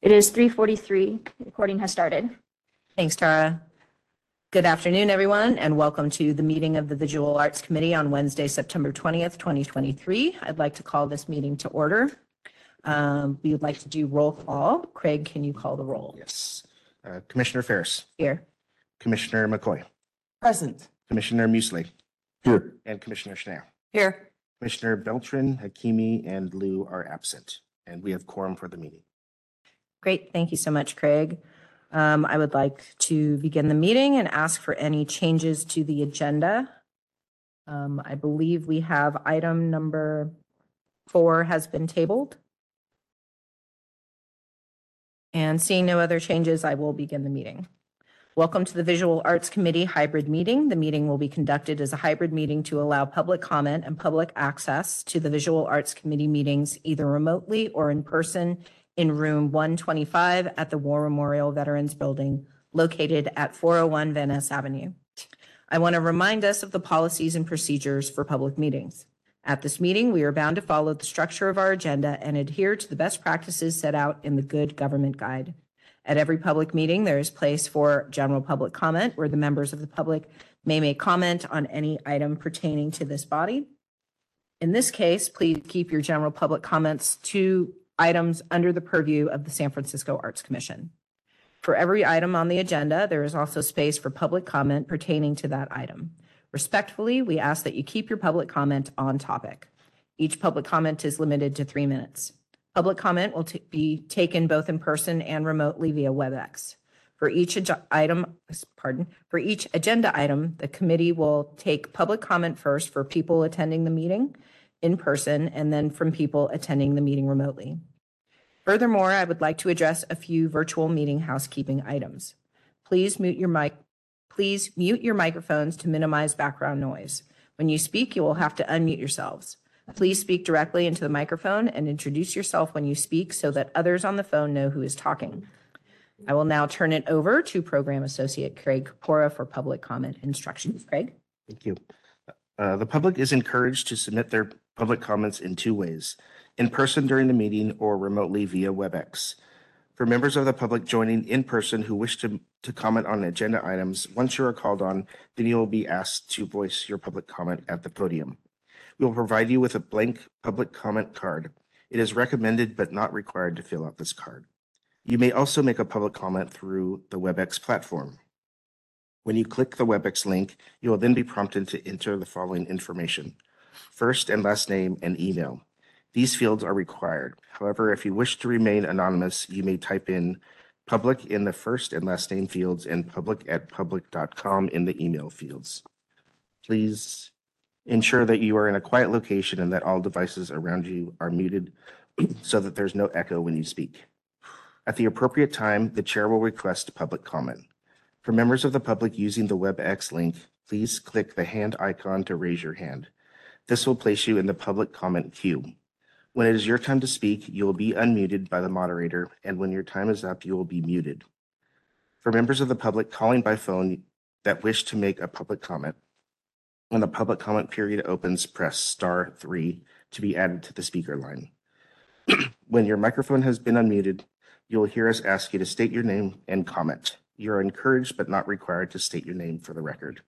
It is 3:43. Recording has started. Thanks, Tara. Good afternoon, everyone, and welcome to the meeting of the Visual Arts Committee on Wednesday, September 20th, 2023. I'd like to call this meeting to order. Um, We would like to do roll call. Craig, can you call the roll? Yes. Uh, Commissioner Ferras, Here. Commissioner McCoy, Present. Commissioner Musleh, Here. and Commissioner Schnair. Here. Commissioner Beltran, Hakimi, and Lou are absent, and we have quorum for the meeting. Great. Thank you so much, Craig. Um, I would like to begin the meeting and ask for any changes to the agenda. Um, I believe we have item number four has been tabled. And seeing no other changes, I will begin the meeting. Welcome to the Visual Arts Committee hybrid meeting. The meeting will be conducted as a hybrid meeting to allow public comment and public access to the Visual Arts Committee meetings either remotely or in person in room 125 at the War Memorial Veterans Building located at 401 Van Ness Avenue. I want to remind us of the policies and procedures for public meetings. At this meeting, we are bound to follow the structure of our agenda and adhere to the best practices set out in the Good Government Guide. At every public meeting, there is place for general public comment where the members of the public may make comment on any item pertaining to this body. In this case, please keep your general public comments to items under the purview of the San Francisco Arts Commission. For every item on the agenda, there is also space for public comment pertaining to that item. Respectfully, we ask that you keep your public comment on topic. Each public comment is limited to three minutes. Public comment will be taken both in person and remotely via WebEx. For each item, pardon, for each agenda item, the committee will take public comment first for people attending the meeting in person and then from people attending the meeting remotely. Furthermore, I would like to address a few virtual meeting housekeeping items. Please mute your mic, please mute your microphones to minimize background noise. When you speak, you will have to unmute yourselves. Please speak directly into the microphone and introduce yourself when you speak so that others on the phone know who is talking. I will now turn it over to Program Associate Craig Kapora for public comment instructions. Craig? Thank you. Uh, The public is encouraged to submit their public comments in two ways, in person during the meeting or remotely via WebEx. For members of the public joining in person who wish to, to comment on agenda items, once you are called on, then you will be asked to voice your public comment at the podium. We will provide you with a blank public comment card. It is recommended but not required to fill out this card. You may also make a public comment through the WebEx platform. When you click the WebEx link, you will then be prompted to enter the following information. First and last name and email. These fields are required. However, if you wish to remain anonymous, you may type in public in the first and last name fields and public at public.com in the email fields. Please ensure that you are in a quiet location and that all devices around you are muted so that there's no echo when you speak. At the appropriate time, the chair will request public comment. For members of the public using the WebEx link, please click the hand icon to raise your hand. This will place you in the public comment queue. When it is your time to speak, you will be unmuted by the moderator, and when your time is up, you will be muted. For members of the public calling by phone that wish to make a public comment, when the public comment period opens, press star three to be added to the speaker line. When your microphone has been unmuted, you will hear us ask you to state your name and comment. You are encouraged but not required to state your name for the record.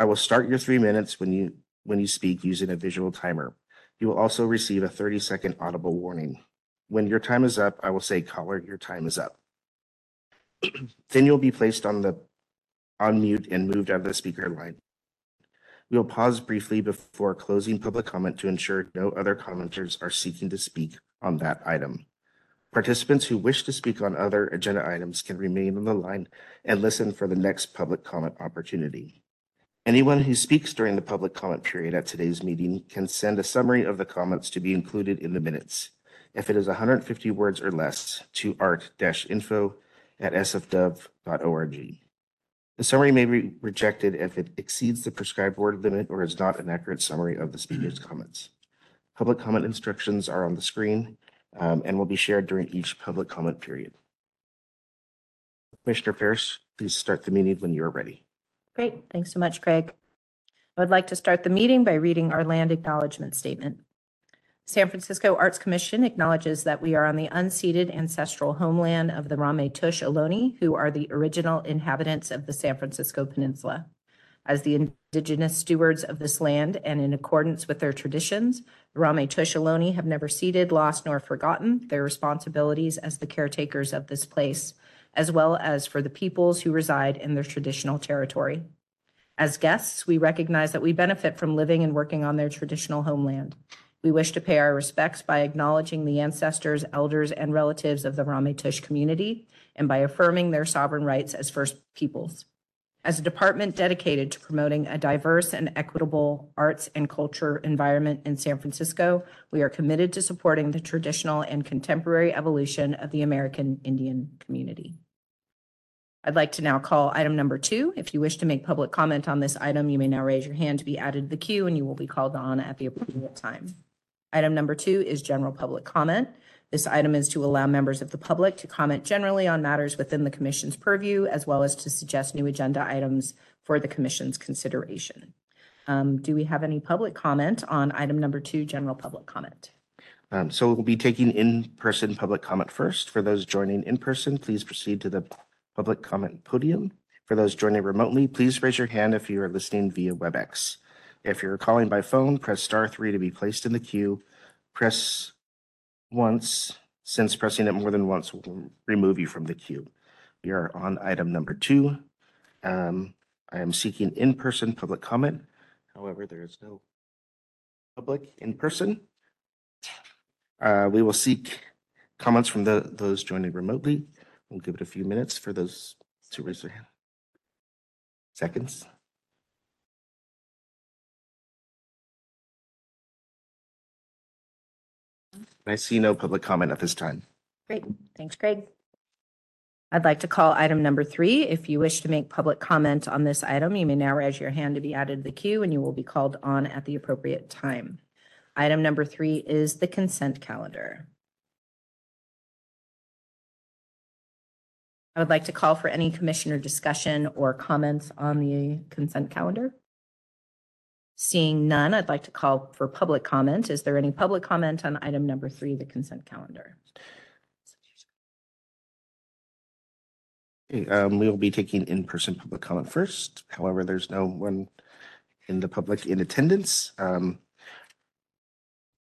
I will start your three minutes when you, when you speak using a visual timer. You will also receive a 30-second audible warning. When your time is up, I will say, caller, your time is up. Then you'll be placed on the, on mute and moved out of the speaker line. We will pause briefly before closing public comment to ensure no other commenters are seeking to speak on that item. Participants who wish to speak on other agenda items can remain on the line and listen for the next public comment opportunity. Anyone who speaks during the public comment period at today's meeting can send a summary of the comments to be included in the minutes. If it is 150 words or less, to art-info@sfgov.org. The summary may be rejected if it exceeds the prescribed word limit or is not an accurate summary of the speaker's comments. Public comment instructions are on the screen um, and will be shared during each public comment period. Commissioner Pierce, please start the meeting when you are ready. Great. Thanks so much, Craig. I would like to start the meeting by reading our land acknowledgement statement. San Francisco Arts Commission acknowledges that we are on the unceded ancestral homeland of the Ramaytush Ohlone, who are the original inhabitants of the San Francisco Peninsula. As the indigenous stewards of this land and in accordance with their traditions, the Ramaytush Ohlone have never ceded, lost, nor forgotten their responsibilities as the caretakers of this place, as well as for the peoples who reside in their traditional territory. As guests, we recognize that we benefit from living and working on their traditional homeland. We wish to pay our respects by acknowledging the ancestors, elders, and relatives of the Ramaytush community and by affirming their sovereign rights as First Peoples. As a department dedicated to promoting a diverse and equitable arts and culture environment in San Francisco, we are committed to supporting the traditional and contemporary evolution of the American Indian community. I'd like to now call item number two. If you wish to make public comment on this item, you may now raise your hand to be added to the queue and you will be called on at the appropriate time. Item number two is general public comment. This item is to allow members of the public to comment generally on matters within the commission's purview, as well as to suggest new agenda items for the commission's consideration. Um, Do we have any public comment on item number two, general public comment? Um, so we'll be taking in-person public comment first. For those joining in person, please proceed to the public comment podium. For those joining remotely, please raise your hand if you are listening via WebEx. If you're calling by phone, press star three to be placed in the queue. Press once, since pressing it more than once will remove you from the queue. We are on item number two. Um, I am seeking in-person public comment. However, there is no public in person. Uh, we will seek comments from the, those joining remotely. We'll give it a few minutes for those to raise their hand. Seconds. I see no public comment at this time. Great, thanks, Craig. I'd like to call item number three. If you wish to make public comment on this item, you may now raise your hand to be added to the queue and you will be called on at the appropriate time. Item number three is the consent calendar. I would like to call for any commissioner discussion or comments on the consent calendar. Seeing none, I'd like to call for public comment. Is there any public comment on item number three, the consent calendar? Um, we will be taking in-person public comment first. However, there's no one in the public in attendance. Um,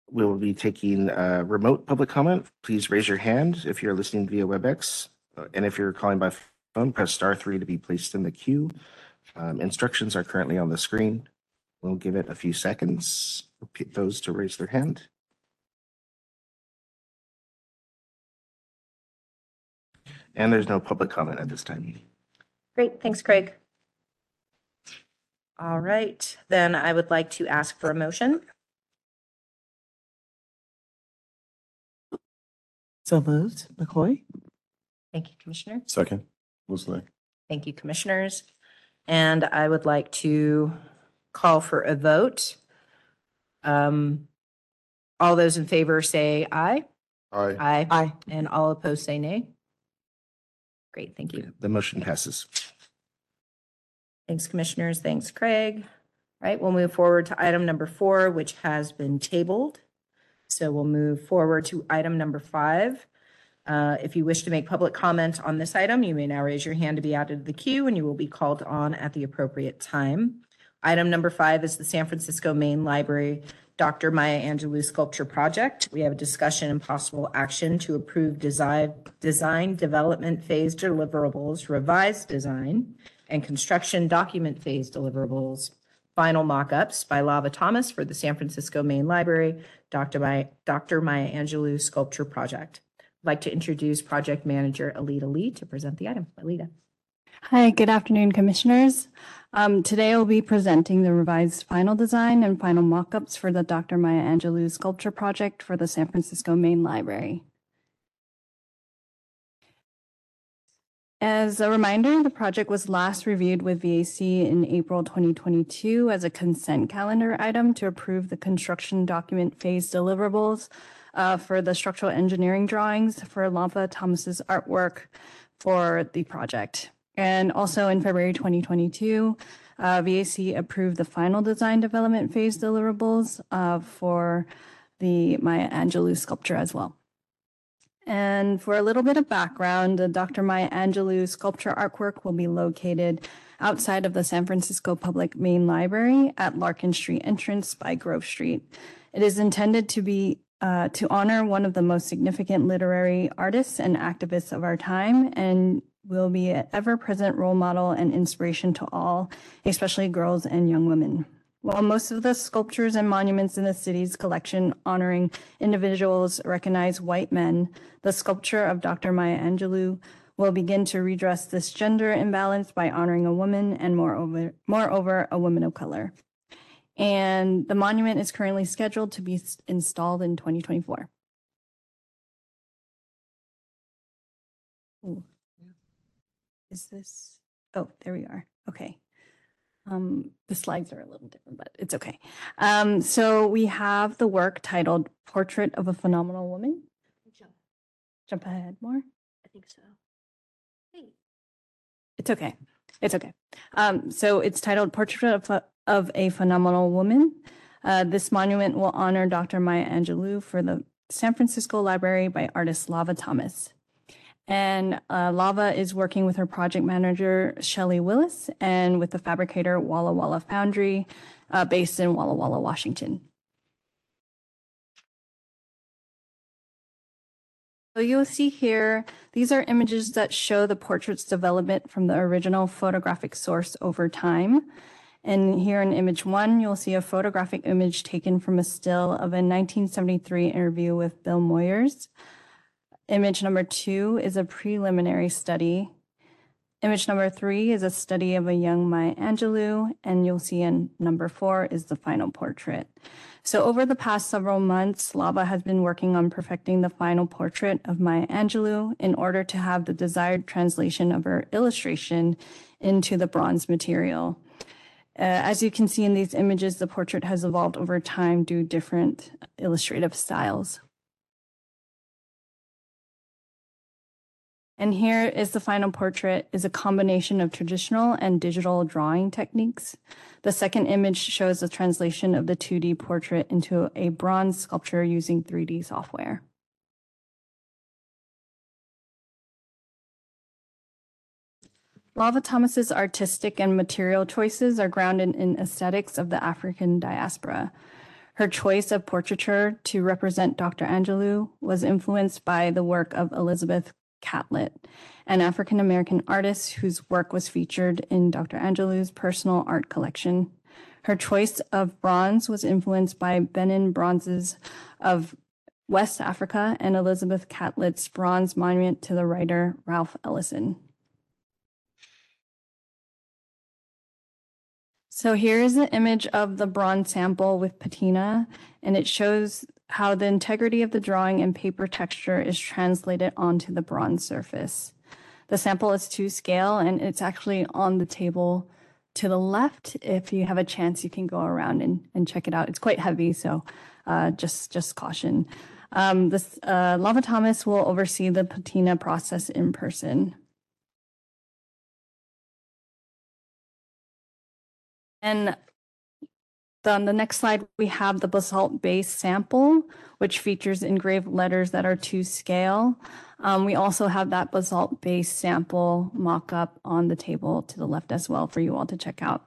we will be taking, uh, remote public comment. Please raise your hand if you're listening via WebEx. Uh, And if you're calling by phone, press star three to be placed in the queue. Um, instructions are currently on the screen. We'll give it a few seconds. Repeat those to raise their hand. And there's no public comment at this time. Great, thanks, Craig. All right, then I would like to ask for a motion. So moved. McCoy? Thank you, Commissioner. Second, Leslie. Thank you, Commissioners. And I would like to call for a vote. Um, All those in favor say aye. Aye. Aye. Aye. And all opposed say nay. Great, thank you. The motion passes. Thanks, Commissioners. Thanks, Craig. All right, we'll move forward to item number four, which has been tabled. So we'll move forward to item number five. Uh, If you wish to make public comment on this item, you may now raise your hand to be added to the queue, and you will be called on at the appropriate time. Item number five is the San Francisco Main Library Dr. Maya Angelou Sculpture Project. We have a discussion and possible action to approve design, design development phase deliverables, revised design, and construction document phase deliverables, final mock-ups by Lava Thomas for the San Francisco Main Library, Dr. Maya, Dr. Maya Angelou Sculpture Project. I'd like to introduce Project Manager Alita Lee to present the item. Alita. Hi, good afternoon, Commissioners. Um, Today I'll be presenting the revised final design and final mock-ups for the Dr. Maya Angelou Sculpture Project for the San Francisco Main Library. As a reminder, the project was last reviewed with VAC in April 2022 as a consent calendar item to approve the construction document phase deliverables uh, for the structural engineering drawings for Lava Thomas's artwork for the project. And also in February 2022, uh, VAC approved the final design development phase deliverables uh, for the Maya Angelou sculpture as well. And for a little bit of background, the Dr. Maya Angelou sculpture artwork will be located outside of the San Francisco Public Main Library at Larkin Street entrance by Grove Street. It is intended to be uh, to honor one of the most significant literary artists and activists of our time and will be an ever-present role model and inspiration to all, especially girls and young women. While most of the sculptures and monuments in the city's collection honoring individuals recognize white men, the sculpture of Dr. Maya Angelou will begin to redress this gender imbalance by honoring a woman and moreover, moreover a woman of color. And the monument is currently scheduled to be installed in 2024. Is this, oh, there we are. Okay. Um, the slides are a little different, but it's okay. Um, so we have the work titled Portrait of a Phenomenal Woman. Jump ahead more. I think so. Hey. It's okay. It's okay. Um, so it's titled Portrait of, Ph- of a Phenomenal Woman. Uh, this monument will honor Dr. Maya Angelou for the San Francisco Library by artist Lava Thomas. And uh, Lava is working with her project manager, Shelley Willis, and with the fabricator Walla Walla Foundry, uh, based in Walla Walla, Washington. So you'll see here, these are images that show the portrait's development from the original photographic source over time. And here in image one, you'll see a photographic image taken from a still of a 1973 interview with Bill Moyers. Image number two is a preliminary study. Image number three is a study of a young Maya Angelou, and you'll see in number four is the final portrait. So over the past several months, Lava has been working on perfecting the final portrait of Maya Angelou in order to have the desired translation of her illustration into the bronze material. Uh, as you can see in these images, the portrait has evolved over time due different illustrative styles. And here is the final portrait is a combination of traditional and digital drawing techniques. The second image shows the translation of the 2D portrait into a bronze sculpture using 3D software. Lava Thomas's artistic and material choices are grounded in aesthetics of the African diaspora. Her choice of portraiture to represent Dr. Angelou was influenced by the work of Elizabeth Catlett, an African American artist whose work was featured in Dr. Angelou's personal art collection. Her choice of bronze was influenced by Benin bronzes of West Africa and Elizabeth Catlett's bronze monument to the writer Ralph Ellison. So here is an image of the bronze sample with patina, and it shows how the integrity of the drawing and paper texture is translated onto the bronze surface. The sample is to scale, and it's actually on the table to the left. If you have a chance, you can go around and, and check it out. It's quite heavy, so uh, just just caution. Um, this uh, Lava Thomas will oversee the patina process in person. And on the next slide, we have the basalt base sample, which features engraved letters that are to scale. Um, we also have that basalt base sample mock-up on the table to the left as well for you all to check out.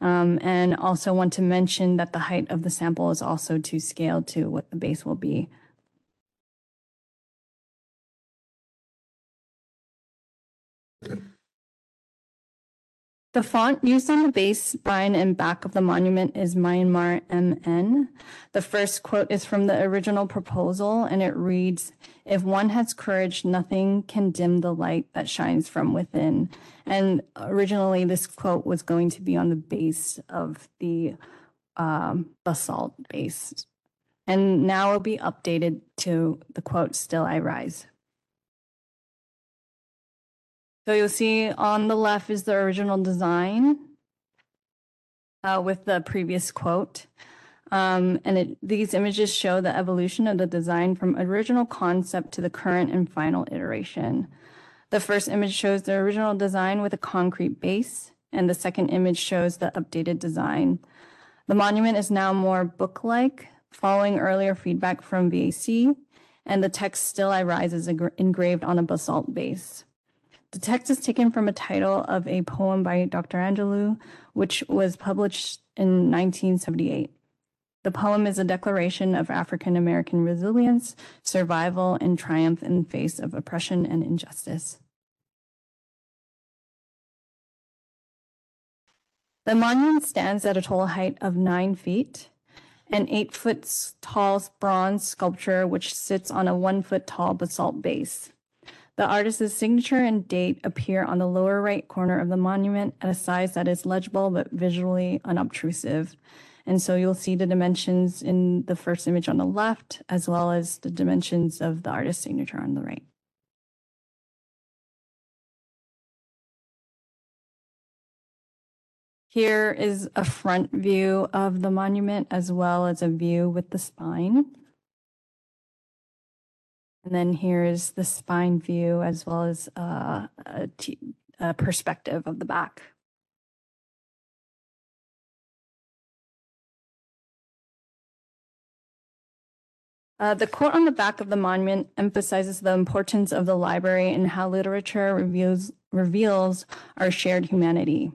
Um, and also want to mention that the height of the sample is also to scale to what the base will be. The font used on the base, spine, and back of the monument is Myanmar MN. The first quote is from the original proposal, and it reads, If one has courage, nothing can dim the light that shines from within. And originally, this quote was going to be on the base of the um, basalt base. And now it'll be updated to the quote, Still I Rise. So you'll see on the left is the original design uh, with the previous quote. Um, and it, these images show the evolution of the design from original concept to the current and final iteration. The first image shows the original design with a concrete base, and the second image shows the updated design. The monument is now more book-like, following earlier feedback from VAC, and the text Still I Rise is engraved on a basalt base. The text is taken from a title of a poem by Dr. Angelou, which was published in 1978. The poem is a declaration of African American resilience, survival, and triumph in the face of oppression and injustice. The monument stands at a total height of nine feet, an eight foot tall bronze sculpture which sits on a one foot tall basalt base. The artist's signature and date appear on the lower right corner of the monument at a size that is legible but visually unobtrusive. And so you'll see the dimensions in the first image on the left, as well as the dimensions of the artist's signature on the right. Here is a front view of the monument as well as a view with the spine. And then here is the spine view as well as uh, a, t- a perspective of the back. Uh, the quote on the back of the monument emphasizes the importance of the library and how literature reveals, reveals our shared humanity.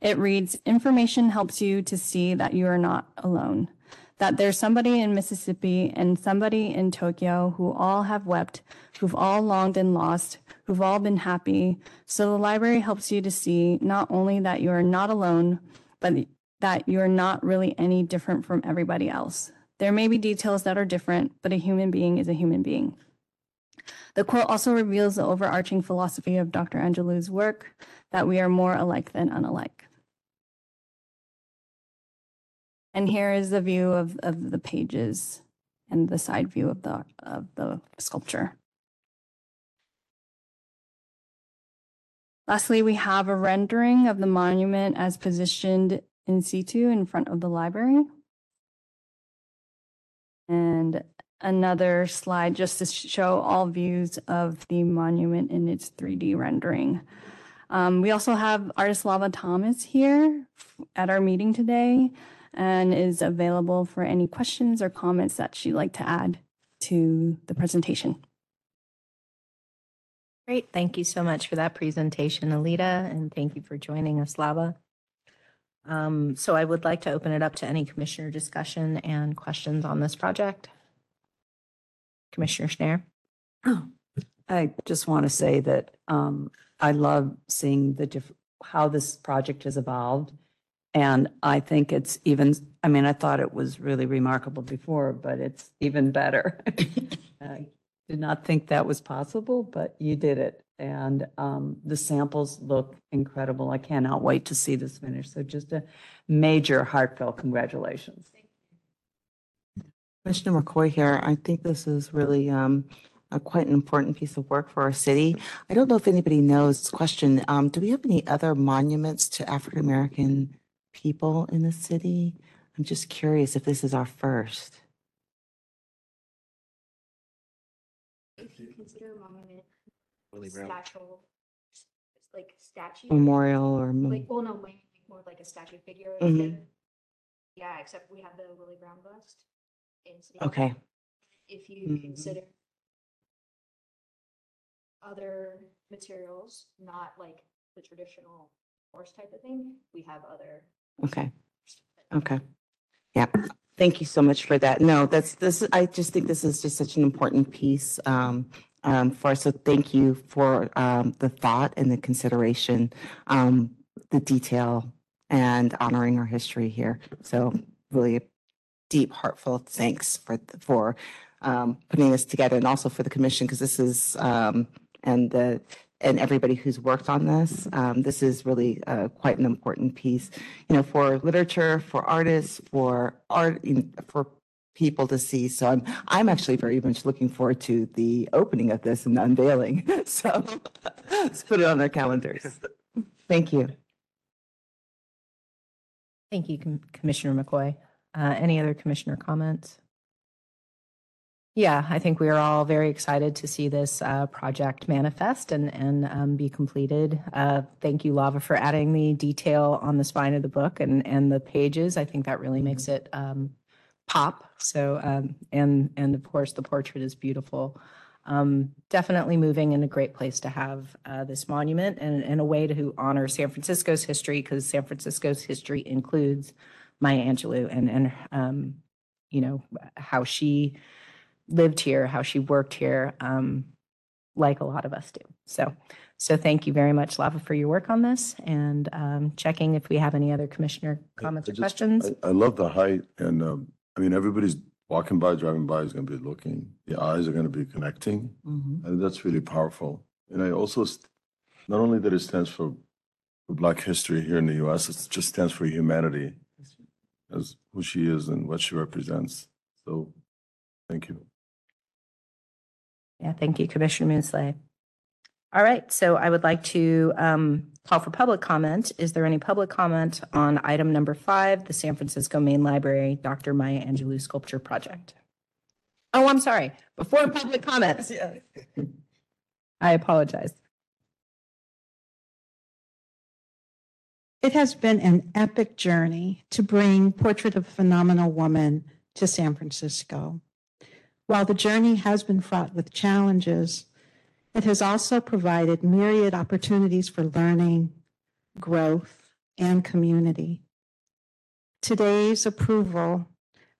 It reads, information helps you to see that you are not alone, that there's somebody in Mississippi and somebody in Tokyo who all have wept, who've all longed and lost, who've all been happy. So the library helps you to see not only that you are not alone, but that you're not really any different from everybody else. There may be details that are different, but a human being is a human being. The quote also reveals the overarching philosophy of Dr. Angelou's work that we are more alike than unalike. And here is the view of, of the pages and the side view of the, of the sculpture. Lastly, we have a rendering of the monument as positioned in situ in front of the library. And another slide just to show all views of the monument in its 3D rendering. Um, we also have artist Lava Thomas here at our meeting today and is available for any questions or comments that she'd like to add to the presentation. Great. Thank you so much for that presentation, Alita, and thank you for joining us, Lava. Um, so I would like to open it up to any commissioner discussion and questions on this project. Commissioner Schnair? I just want to say that um, I love seeing the diff, how this project has evolved. And I think it's even, I mean, I thought it was really remarkable before, but it's even better. I did not think that was possible, but you did it. And um, the samples look incredible. I cannot wait to see this finish. So just a major heartfelt congratulations. Commissioner McCoy here. I think this is really um, a quite an important piece of work for our city. I don't know if anybody knows, question, um, do we have any other monuments to African-American people in the city? I'm just curious if this is our first. If you consider a monument Willie Brown. statue, like statue. Memorial or, mo- Like, well, no, like, more like a statue figure. Mhm. instead. Yeah, except we have the Willie Brown bust. in City Hall. okay, If you Mhm. consider other materials, not like the traditional horse type of thing, we have other. Okay, okay. Yeah, thank you so much for that. No, that's, this, I just think this is just such an important piece um, um, for us. So thank you for um, the thought and the consideration, um, the detail and honoring our history here. So really deep heartfelt thanks for, for um, putting this together and also for the commission because this is, um, and the, and everybody who's worked on this. Um, this is really uh, quite an important piece, you know, for literature, for artists, for art, you know, for people to see. So I'm I'm actually very much looking forward to the opening of this and the unveiling. So let's put it on our calendars. Thank you. Thank you, Com- Commissioner McCoy. Uh, Any other commissioner comments? Yeah, I think we are all very excited to see this uh, project manifest and, and um, be completed. Uh, Thank you, Lava, for adding the detail on the spine of the book and, and the pages. I think that really makes it um, pop. So, um, and, and of course, the portrait is beautiful. Um, definitely moving and a great place to have, uh, this monument and, and a way to honor San Francisco's history because San Francisco's history includes Maya Angelou and, and, um, you know, how she lived here, how she worked here, um, like a lot of us do. So, so thank you very much, Lava, for your work on this and, um, checking if we have any other commissioner comments I or just- questions. I, I love the height and, um, I mean, everybody's walking by, driving by is gonna be looking, the eyes are gonna be connecting. Mhm. And that's really powerful. And I also, st- not only that it stands for, for Black history here in the US, it just stands for humanity as who she is and what she represents. So, thank you. Yeah, thank you, Commissioner Musleh. All right, so I would like to um, call for public comment. Is there any public comment on item number five, the San Francisco Main Library Dr. Maya Angelou Sculpture Project? Oh, I'm sorry, before public comments. I apologize. It has been an epic journey to bring Portrait of a Phenomenal Woman to San Francisco. While the journey has been fraught with challenges, it has also provided myriad opportunities for learning, growth, and community. Today's approval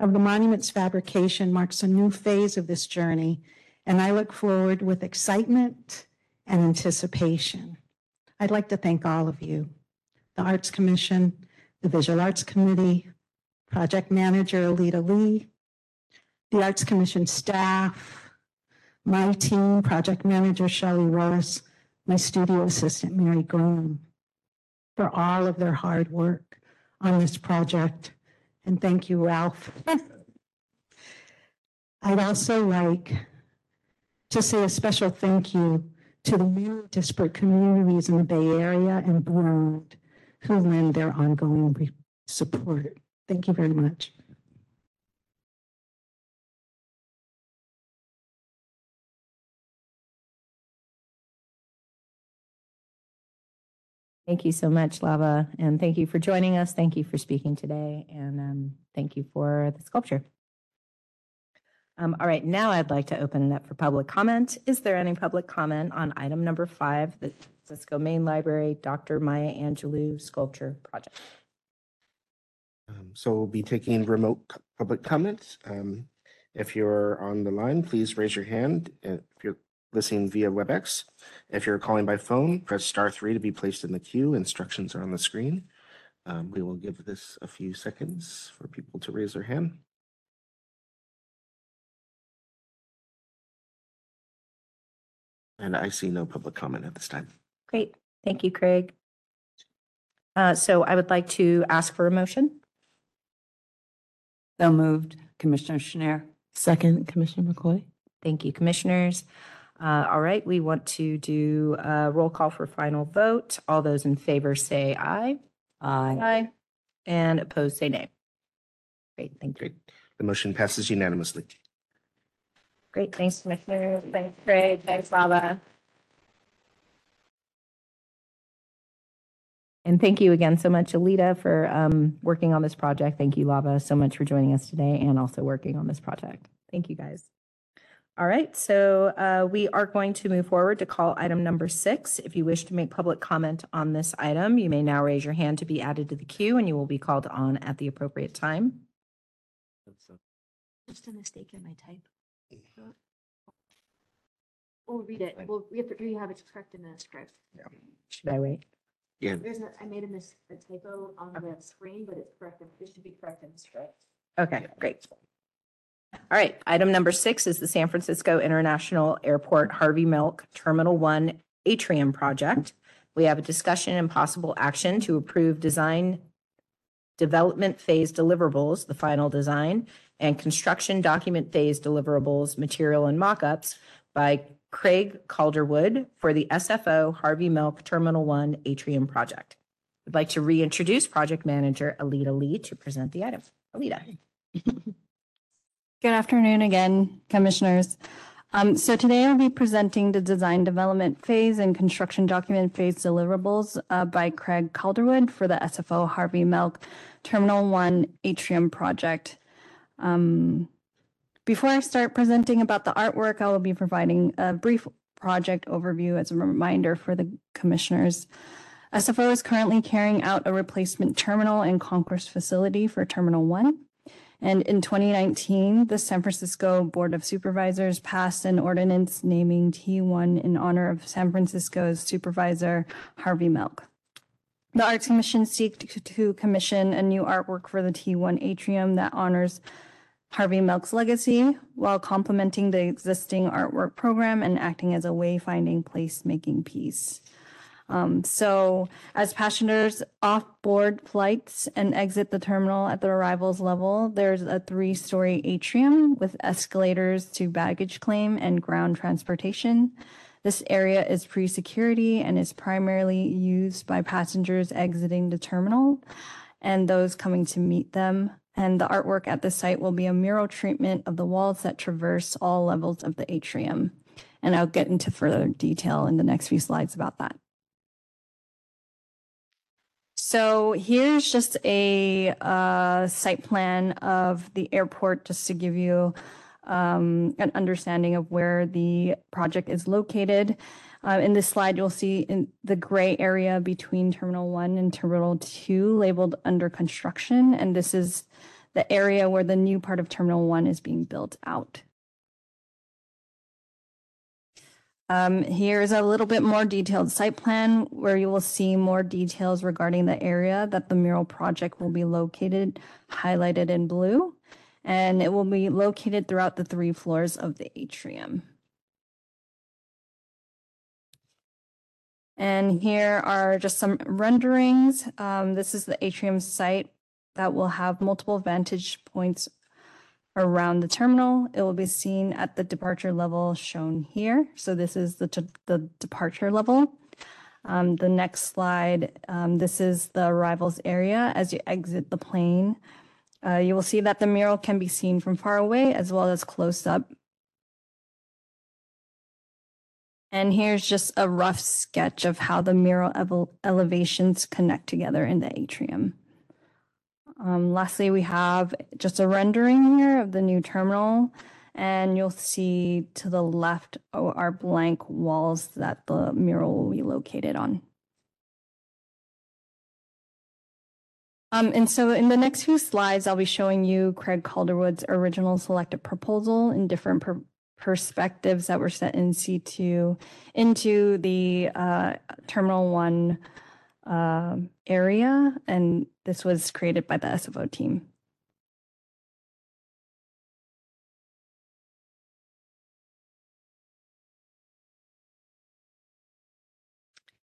of the monument's fabrication marks a new phase of this journey, and I look forward with excitement and anticipation. I'd like to thank all of you the Arts Commission, the Visual Arts Committee, Project Manager Alita Lee, the Arts Commission staff, my team, Project Manager Shelley Ross, my studio assistant Mary Graham, for all of their hard work on this project. And thank you, Ralph. I'd also like to say a special thank you to the many disparate communities in the Bay Area and beyond who lend their ongoing support. Thank you very much. Thank you so much, Lava, and thank you for joining us. Thank you for speaking today, and um, thank you for the sculpture. Um, All right, now I'd like to open it up for public comment. Is there any public comment on item number five, the Cisco Main Library Dr. Maya Angelou Sculpture Project? Um, So we'll be taking remote public comments. Um, If you're on the line, please raise your hand. Uh, If you're listening via WebEx, if you're calling by phone, press star three to be placed in the queue. Instructions are on the screen. Um, We will give this a few seconds for people to raise their hand. And I see no public comment at this time. Great, thank you, Craig. Uh, So I would like to ask for a motion. So moved, Commissioner Schnair. Second, Commissioner McCoy? Thank you, Commissioners. Uh, All right, we want to do a roll call for final vote. All those in favor say aye. Aye. Aye. And opposed, say nay. Great, thank you. Great. The motion passes unanimously. Great, thanks, Commissioner. Thanks, Craig. Thanks, Lava. And thank you again so much, Alita, for um, working on this project. Thank you, Lava, so much for joining us today and also working on this project. Thank you, guys. All right, so uh, we are going to move forward to call item number six. If you wish to make public comment on this item, you may now raise your hand to be added to the queue and you will be called on at the appropriate time. Just a mistake in my type. We'll read it. We'll, we have to, we have it correct in the script. Should I wait? Yeah, There's a, I made a mis, a typo on the screen, but it's correct. It should be correct in the script. Okay, great. All right, item number six is the San Francisco International Airport Harvey Milk Terminal One Atrium Project. We have a discussion and possible action to approve design development phase deliverables, the final design, and construction document phase deliverables, material and mock-ups by Craig Calderwood for the SFO Harvey Milk Terminal One Atrium Project. I'd like to reintroduce Project Manager Alita Lee to present the item. Alita. Good afternoon again, Commissioners. Um, So today I'll be presenting the design development phase and construction document phase deliverables uh, by Craig Calderwood for the SFO Harvey Milk Terminal One Atrium Project. Um, before I start presenting about the artwork, I will be providing a brief project overview as a reminder for the commissioners. SFO is currently carrying out a replacement terminal and concourse facility for Terminal 1. And in 2019, the San Francisco Board of Supervisors passed an ordinance naming T1 in honor of San Francisco's Supervisor Harvey Milk. The Arts Commission seek to- to commission a new artwork for the T1 atrium that honors Harvey Milk's legacy while complementing the existing artwork program and acting as a wayfinding placemaking piece. Um, so as passengers off-board flights and exit the terminal at the arrivals level, there's a three-story atrium with escalators to baggage claim and ground transportation. This area is pre-security and is primarily used by passengers exiting the terminal and those coming to meet them. And the artwork at the site will be a mural treatment of the walls that traverse all levels of the atrium. And I'll get into further detail in the next few slides about that. So here's just a uh, site plan of the airport, just to give you um, an understanding of where the project is located. Uh, in this slide, you'll see in the gray area between Terminal 1 and Terminal 2 labeled under construction. And this is the area where the new part of Terminal 1 is being built out. Um, here's a little bit more detailed site plan where you will see more details regarding the area that the mural project will be located, highlighted in blue. And it will be located throughout the three floors of the atrium. And here are just some renderings. Um, this is the atrium site that will have multiple vantage points around the terminal. It will be seen at the departure level shown here. So this is the, the departure level. Um, the next slide, um, this is the arrivals area as you exit the plane. Uh, you will see that the mural can be seen from far away as well as close up. And here's just a rough sketch of how the mural ele- elevations connect together in the atrium. Um, lastly, we have just a rendering here of the new terminal, and you'll see to the left are blank walls that the mural will be located on. Um, and so in the next few slides, I'll be showing you Craig Calderwood's original selected proposal in different per- perspectives that were set in situ into the uh, Terminal 1 uh, area. And this was created by the SFO team.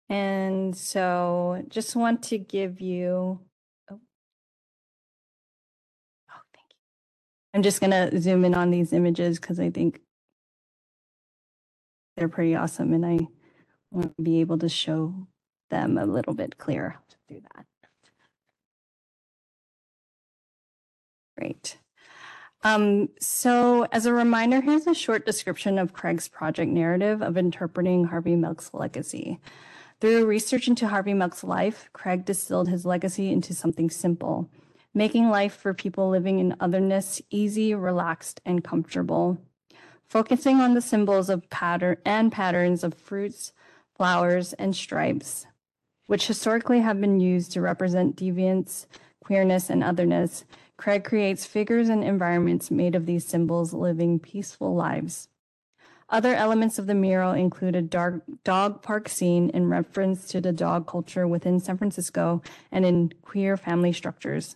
And so just want to give you, oh. Oh, thank you. I'm just gonna zoom in on these images because I think they're pretty awesome and I want to be able to show them a little bit clearer do that. Great. Um, so as a reminder, here's a short description of Craig's project narrative of interpreting Harvey Milk's legacy. Through research into Harvey Milk's life, Craig distilled his legacy into something simple, making life for people living in otherness easy, relaxed, and comfortable. Focusing on the symbols of pattern and patterns of fruits, flowers, and stripes, which historically have been used to represent deviance, queerness, and otherness, Craig creates figures and environments made of these symbols living peaceful lives. Other elements of the mural include a dog, dog park scene in reference to the dog culture within San Francisco and in queer family structures,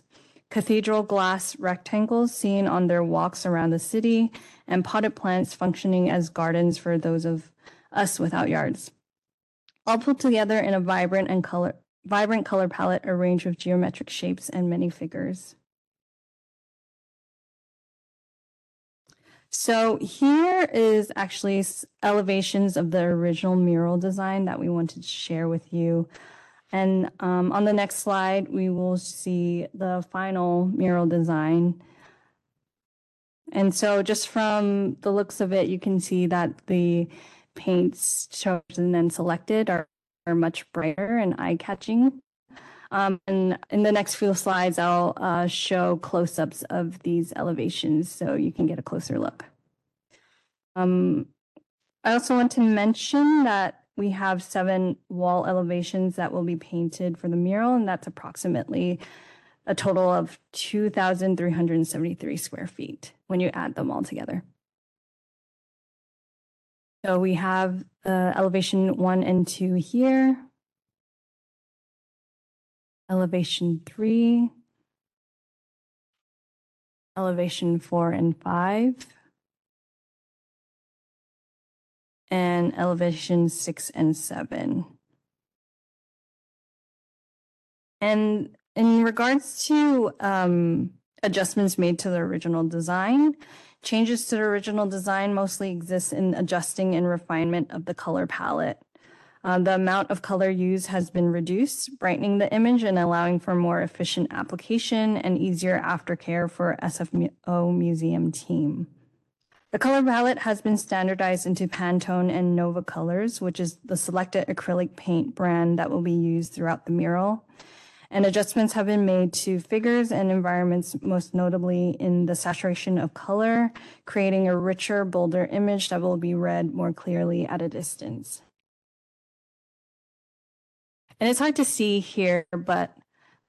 cathedral glass rectangles seen on their walks around the city, and potted plants functioning as gardens for those of us without yards. All put together in a vibrant and color vibrant color palette, a range of geometric shapes and many figures. So here is actually elevations of the original mural design that we wanted to share with you. And um, on the next slide, we will see the final mural design. And so just from the looks of it, you can see that the paints chosen and selected are, are much brighter and eye-catching. Um, and in the next few slides, I'll uh, show close-ups of these elevations so you can get a closer look. Um, I also want to mention that we have seven wall elevations that will be painted for the mural, and that's approximately a total of 2,373 square feet when you add them all together. So we have elevation one and two here. Elevation three. Elevation four and five. And elevation six and seven. And in regards to um, adjustments made to the original design, changes to the original design mostly exist in adjusting and refinement of the color palette. Uh, the amount of color used has been reduced, brightening the image and allowing for more efficient application and easier aftercare for SFO museum team. The color palette has been standardized into Pantone and Nova Colors, which is the selected acrylic paint brand that will be used throughout the mural. And adjustments have been made to figures and environments, most notably in the saturation of color, creating a richer, bolder image that will be read more clearly at a distance. And it's hard to see here, but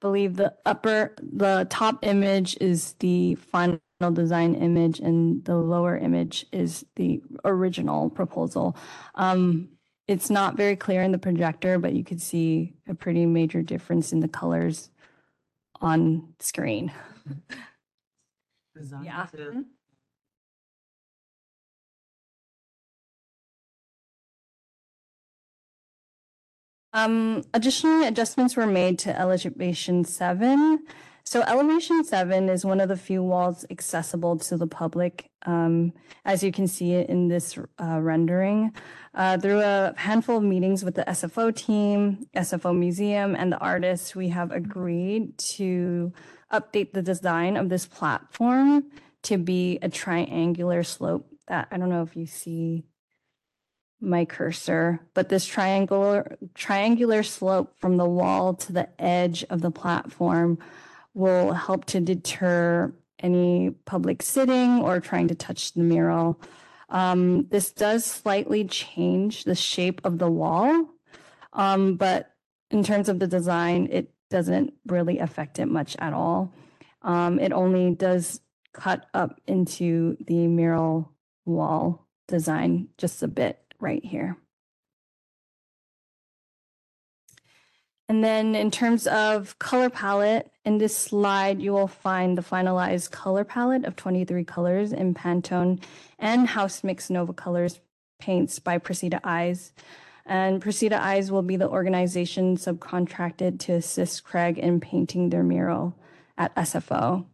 believe the upper, the top image is the final design image and the lower image is the original proposal. Um, it's not very clear in the projector, but you could see a pretty major difference in the colors on screen. Yeah. Um, additionally, adjustments were made to elevation seven. So elevation seven is one of the few walls accessible to the public, um, as you can see it in this uh, rendering. Uh, through a handful of meetings with the SFO team, SFO Museum, and the artists, we have agreed to update the design of this platform to be a triangular slope that I don't know if you see my cursor, but this triangular triangular slope from the wall to the edge of the platform will help to deter any public sitting or trying to touch the mural. Um, this does slightly change the shape of the wall, um, but in terms of the design, it doesn't really affect it much at all. Um, it only does cut up into the mural wall design just a bit right here. And then in terms of color palette, in this slide, you will find the finalized color palette of 23 colors in Pantone and House Mix Nova Colors paints by Precita Eyes. And Precita Eyes will be the organization subcontracted to assist Craig in painting their mural at SFO.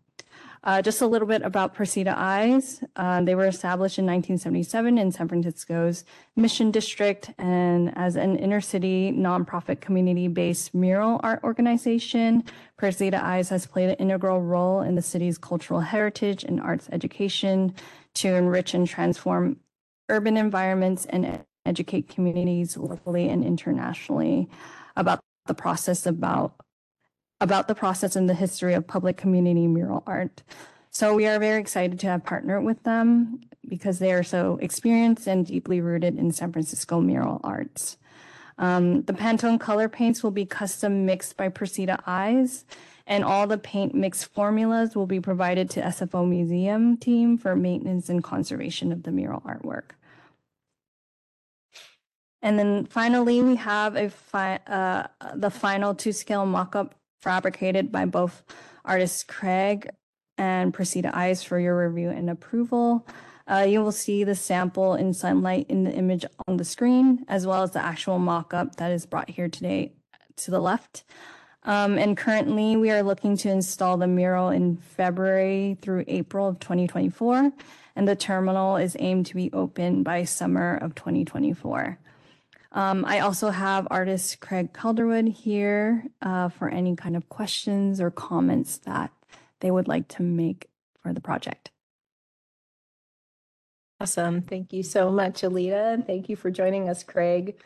Uh, just a little bit about Precita Eyes. Uh, they were established in 1977 in San Francisco's Mission District and as an inner city nonprofit community based mural art organization. Precita Eyes has played an integral role in the city's cultural heritage and arts education to enrich and transform urban environments and educate communities locally and internationally about the process about about the process and the history of public community mural art. So we are very excited to have partnered with them because they are so experienced and deeply rooted in San Francisco mural arts. Um, the Pantone color paints will be custom mixed by Precita Eyes, and all the paint mix formulas will be provided to SFO Museum team for maintenance and conservation of the mural artwork. And then finally, we have a fi- uh, the final two scale mock-up fabricated by both artists Craig and Precita Eyes for your review and approval. Uh, you will see the sample in sunlight in the image on the screen, as well as the actual mock-up that is brought here today to the left. Um, and currently, we are looking to install the mural in February through April of 2024, and the terminal is aimed to be open by summer of 2024. Um, I also have artist Craig Calderwood here uh, for any kind of questions or comments that they would like to make for the project. Awesome. Thank you so much, Alita. and Thank you for joining us, Craig.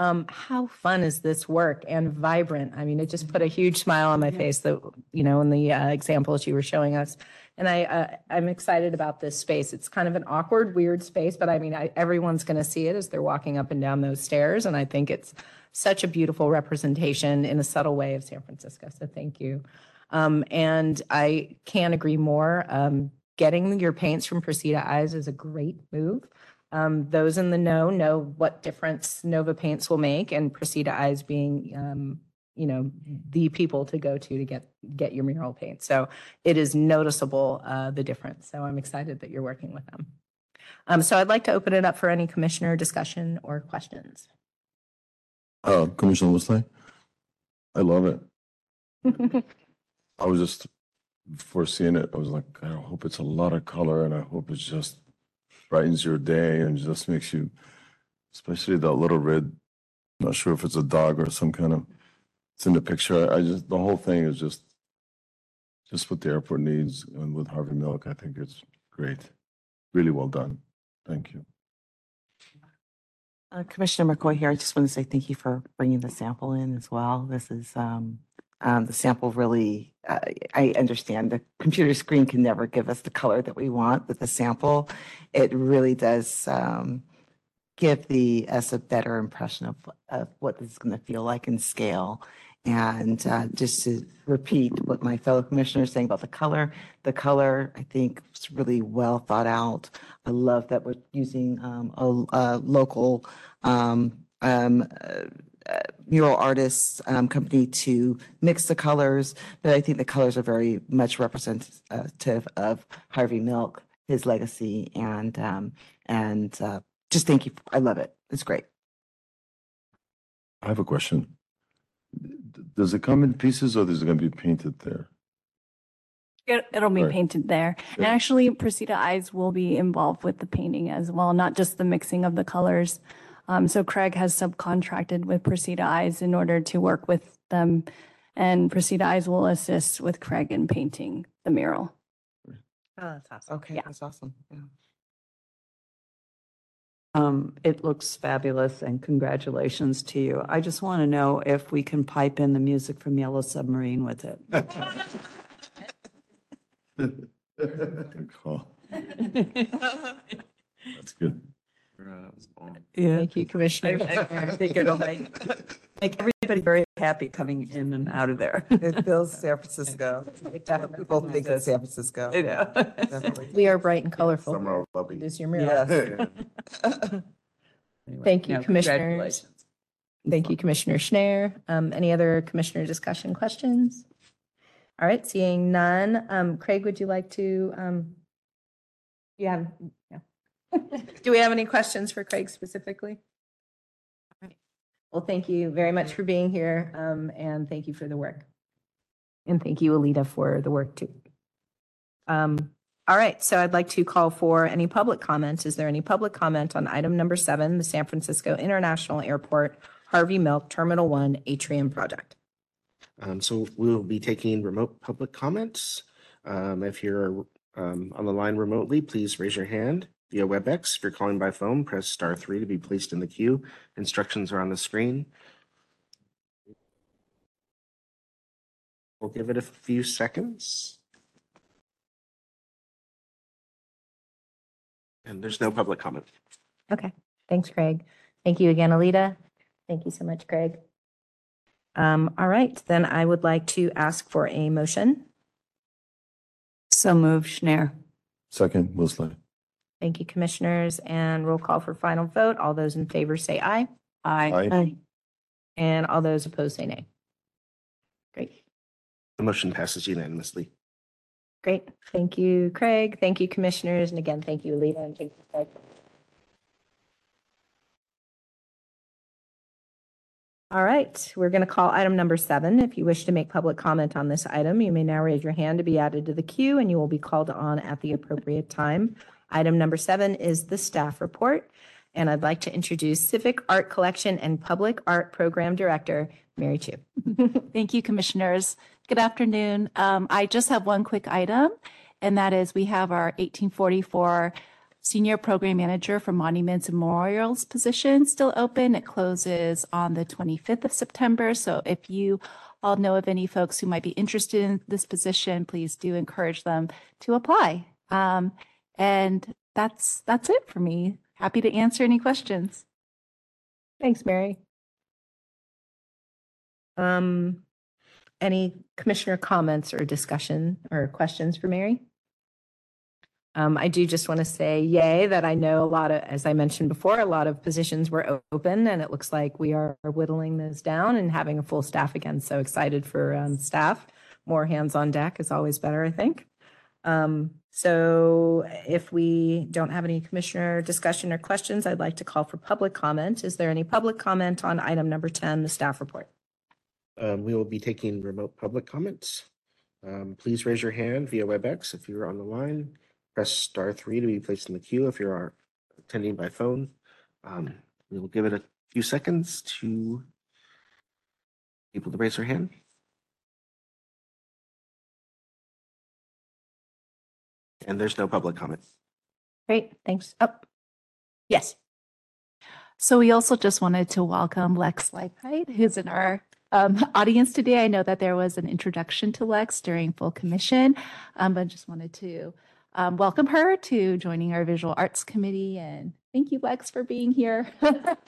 Um, how fun is this work and vibrant? I mean, it just put a huge smile on my face that, you know, in the uh, examples you were showing us. And I, uh, I'm excited about this space. It's kind of an awkward, weird space, but I mean, I, everyone's going to see it as they're walking up and down those stairs. And I think it's such a beautiful representation in a subtle way of San Francisco. So thank you. Um, and I can't agree more. Um, getting your paints from Precita Eyes is a great move. Um, those in the know know what difference Nova Paints will make, and Precita Eyes being, um, you know, the people to go to to get get your mural paint. So it is noticeable uh, the difference. So I'm excited that you're working with them. Um, so I'd like to open it up for any commissioner discussion or questions. Uh, Commissioner Musleh, I love it. I was just, foreseeing it, I was like, I hope it's a lot of color and I hope it just brightens your day and just makes you, especially that little red, not sure if it's a dog or some kind of, it's in the picture. I just, the whole thing is just, just what the airport needs and with Harvey Milk, I think it's great. Really well done. Thank you. Uh, Commissioner McCoy here, I just want to say thank you for bringing the sample in as well. This is, um, um, the sample really, uh, I understand the computer screen can never give us the color that we want, but the sample, it really does, um, give the, us a better impression of, of what this is going to feel like in scale. And, uh, just to repeat what my fellow commissioners saying about the color, the color, I think is really well thought out. I love that we're using, um, a, a local, um, um, uh, mural artists um, company to mix the colors, but I think the colors are very much representative of Harvey Milk, his legacy, and um, and uh, just thank you. I love it. It's great. I have a question. D- Does it come in pieces or is it going to be painted there? It, it'll be Right. painted there. And Yeah. actually, Precita Eyes will be involved with the painting as well, not just the mixing of the colors. Um, so Craig has subcontracted with Precita Eyes in order to work with them. And Precita Eyes will assist with Craig in painting the mural. Oh, that's awesome. Okay, Yeah. that's awesome. Yeah. Um, it looks fabulous and congratulations to you. I just want to know if we can pipe in the music from Yellow Submarine with it. Good call. That's good. Yeah. Thank you, Commissioner. I think it'll make, make everybody very happy coming in and out of there. It feels San Francisco. People think it's San Francisco. I know. Definitely. We are bright and colorful. Summer of love. It is your mural. Yes. Anyway, Thank you, no, Commissioners. congratulations. Thank you, Commissioner Schnair. Um, any other commissioner discussion questions? All right, seeing none. Um, Craig, would you like to, um, you have, no. Do we have any questions for Craig specifically? Well, thank you very much for being here, um, and thank you for the work. And thank you, Alita, for the work too. Um, all right, so I'd like to call for any public comments. Is there any public comment on item number seven, the San Francisco International Airport Harvey Milk Terminal One Atrium Project? Um, so we'll be taking remote public comments. Um, if you're um, on the line remotely, please raise your hand via WebEx. If you're calling by phone, press star three to be placed in the queue. Instructions are on the screen. We'll give it a few seconds. And there's no public comment. Okay, thanks, Craig. Thank you again, Alita. Thank you so much, Craig. Um, all right, then I would like to ask for a motion. So move, Schnair. Second, Musleh. Thank you, commissioners, and roll call for final vote. All those in favor say aye, Aye. Aye. and all those opposed say nay. Great, The motion passes unanimously. great. Thank you, Craig. Thank you, commissioners, and again, thank you, Alita, and thank you, Craig. All right, we're going to call item number seven. If you wish to make public comment on this item, you may now raise your hand to be added to the queue, and you will be called on at the appropriate time. Item number seven is the staff report, and I'd like to introduce Civic Art Collection and Public Art Program Director, Mary Chu. Thank you, Commissioners. Good afternoon. Um, I just have one quick item, and that is we have our 1844 Senior Program Manager for Monuments and Memorials position still open. It closes on the 25th of September. So if you all know of any folks who might be interested in this position, please do encourage them to apply. Um, and that's that's it for me. Happy to answer any questions. Thanks, Mary. Um, any commissioner comments or discussion or questions for Mary? Um, I do just want to say yay that I know a lot of, as I mentioned before, a lot of positions were open and it looks like we are whittling those down and having a full staff again. So excited for um, staff. More hands on deck is always better, I think. Um, so if we don't have any commissioner discussion or questions, I'd like to call for public comment. Is there any public comment on item number 10, the staff report? Um, we will be taking remote public comments. Um, please raise your hand via WebEx if you're on the line. Press star three to be placed in the queue if you are attending by phone. Um, we will give it a few seconds to people to raise their hand. And there's no public comment. Great, thanks. Up. Yes. So we also just wanted to welcome Lex Leifheit, who's in our um, audience today. I know that there was an introduction to Lex during full commission, um, but just wanted to um, welcome her to joining our visual arts committee. And thank you, Lex, for being here. Commissioners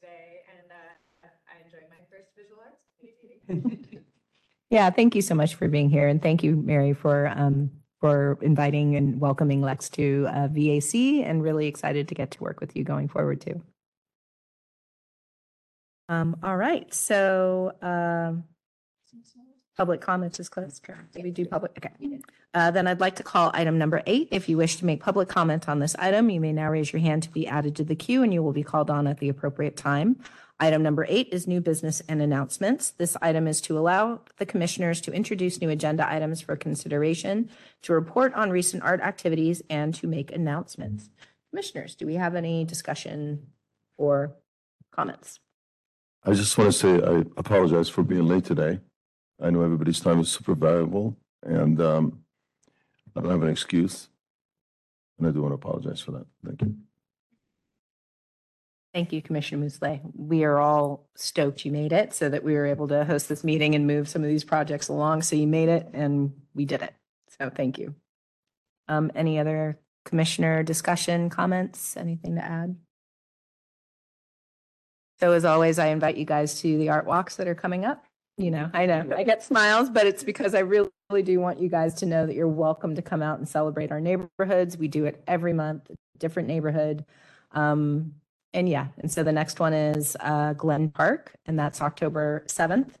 today, and uh, I enjoyed my first visual arts meeting. Yeah, thank you so much for being here. And thank you, Mary, for um, for inviting and welcoming Lex to uh, VAC and really excited to get to work with you going forward too. Um, all right, so um, public comments is closed. Did we do public? Okay. Uh, then I'd like to call item number eight. If you wish to make public comment on this item, you may now raise your hand to be added to the queue and you will be called on at the appropriate time. Item number eight is new business and announcements. This item is to allow the commissioners to introduce new agenda items for consideration, to report on recent art activities, and to make announcements. Commissioners, do we have any discussion or comments? I just want to say I apologize for being late today. I know everybody's time is super valuable and um, I don't have an excuse. And I do want to apologize for that. Thank you. Thank you, Commissioner Musleh. We are all stoked you made it so that we were able to host this meeting and move some of these projects along. So you made it and we did it. So thank you. Um, any other commissioner discussion, comments, anything to add? So as always, I invite you guys to the art walks that are coming up. You know, I know I get smiles, but it's because I really, really do want you guys to know that you're welcome to come out and celebrate our neighborhoods. We do it every month, different neighborhood. Um, and yeah, and so the next one is uh, Glen Park, and that's October 7th.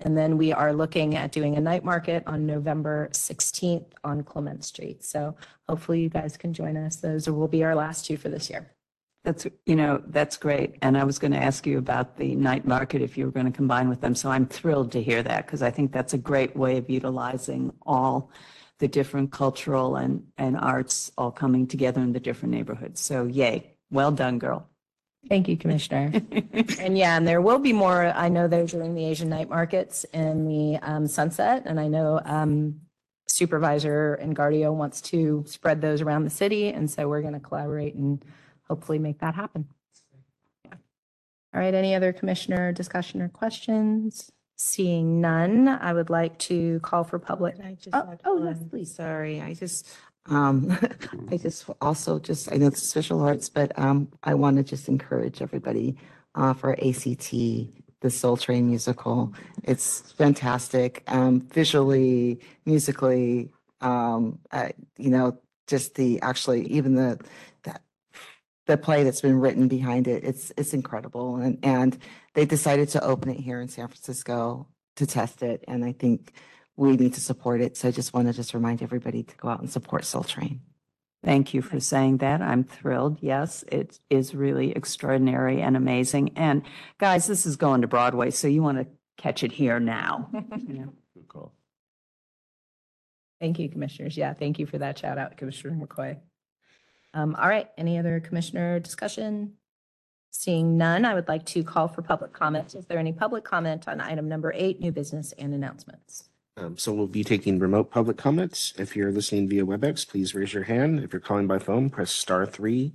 And then we are looking at doing a night market on November 16th on Clement Street. So hopefully you guys can join us. Those will be our last two for this year. That's, you know, that's great. And I was going to ask you about the night market if you were going to combine with them. So I'm thrilled to hear that because I think that's a great way of utilizing all the different cultural and, and arts all coming together in the different neighborhoods. So yay, well done, girl. Thank you, Commissioner. And yeah, and there will be more. I know they're doing the Asian night markets in the um, Sunset, and I know um, Supervisor Engardio wants to spread those around the city, and so we're going to collaborate and hopefully make that happen. Yeah. All right, any other commissioner discussion or questions? Seeing none, I would like to call for public. Can I just Oh, add oh, yes, one? please. Sorry, I just, um, I just also just, I know it's special arts, but, um, I want to just encourage everybody, uh, for ACT, the Soul Train musical. It's fantastic, um, visually, musically, um, uh, you know, just the, actually, even the, that, the play that's been written behind it, it's, it's incredible. And, and they decided to open it here in San Francisco to test it. And I think we need to support it. So I just want to just remind everybody to go out and support Soul Train. Thank you for saying that. I'm thrilled. Yes, it is really extraordinary and amazing. And guys, this is going to Broadway, so you want to catch it here now. you know. Good call. Thank you, commissioners. Yeah, thank you for that shout out, Commissioner McCoy. Um, all right, any other commissioner discussion? Seeing none, I would like to call for public comment. Is there any public comment on item number eight, new business and announcements? Um, so we'll be taking remote public comments. If you're listening via WebEx, please raise your hand. If you're calling by phone, press star three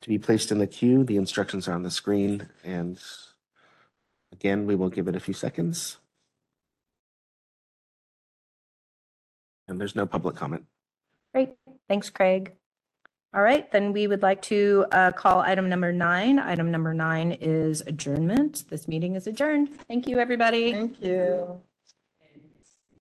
to be placed in the queue. The instructions are on the screen and again, we will give it a few seconds. And there's no public comment. Great. Thanks, Craig. All right, then we would like to uh, call item number nine. Item number nine is adjournment. This meeting is adjourned. Thank you, everybody. Thank you.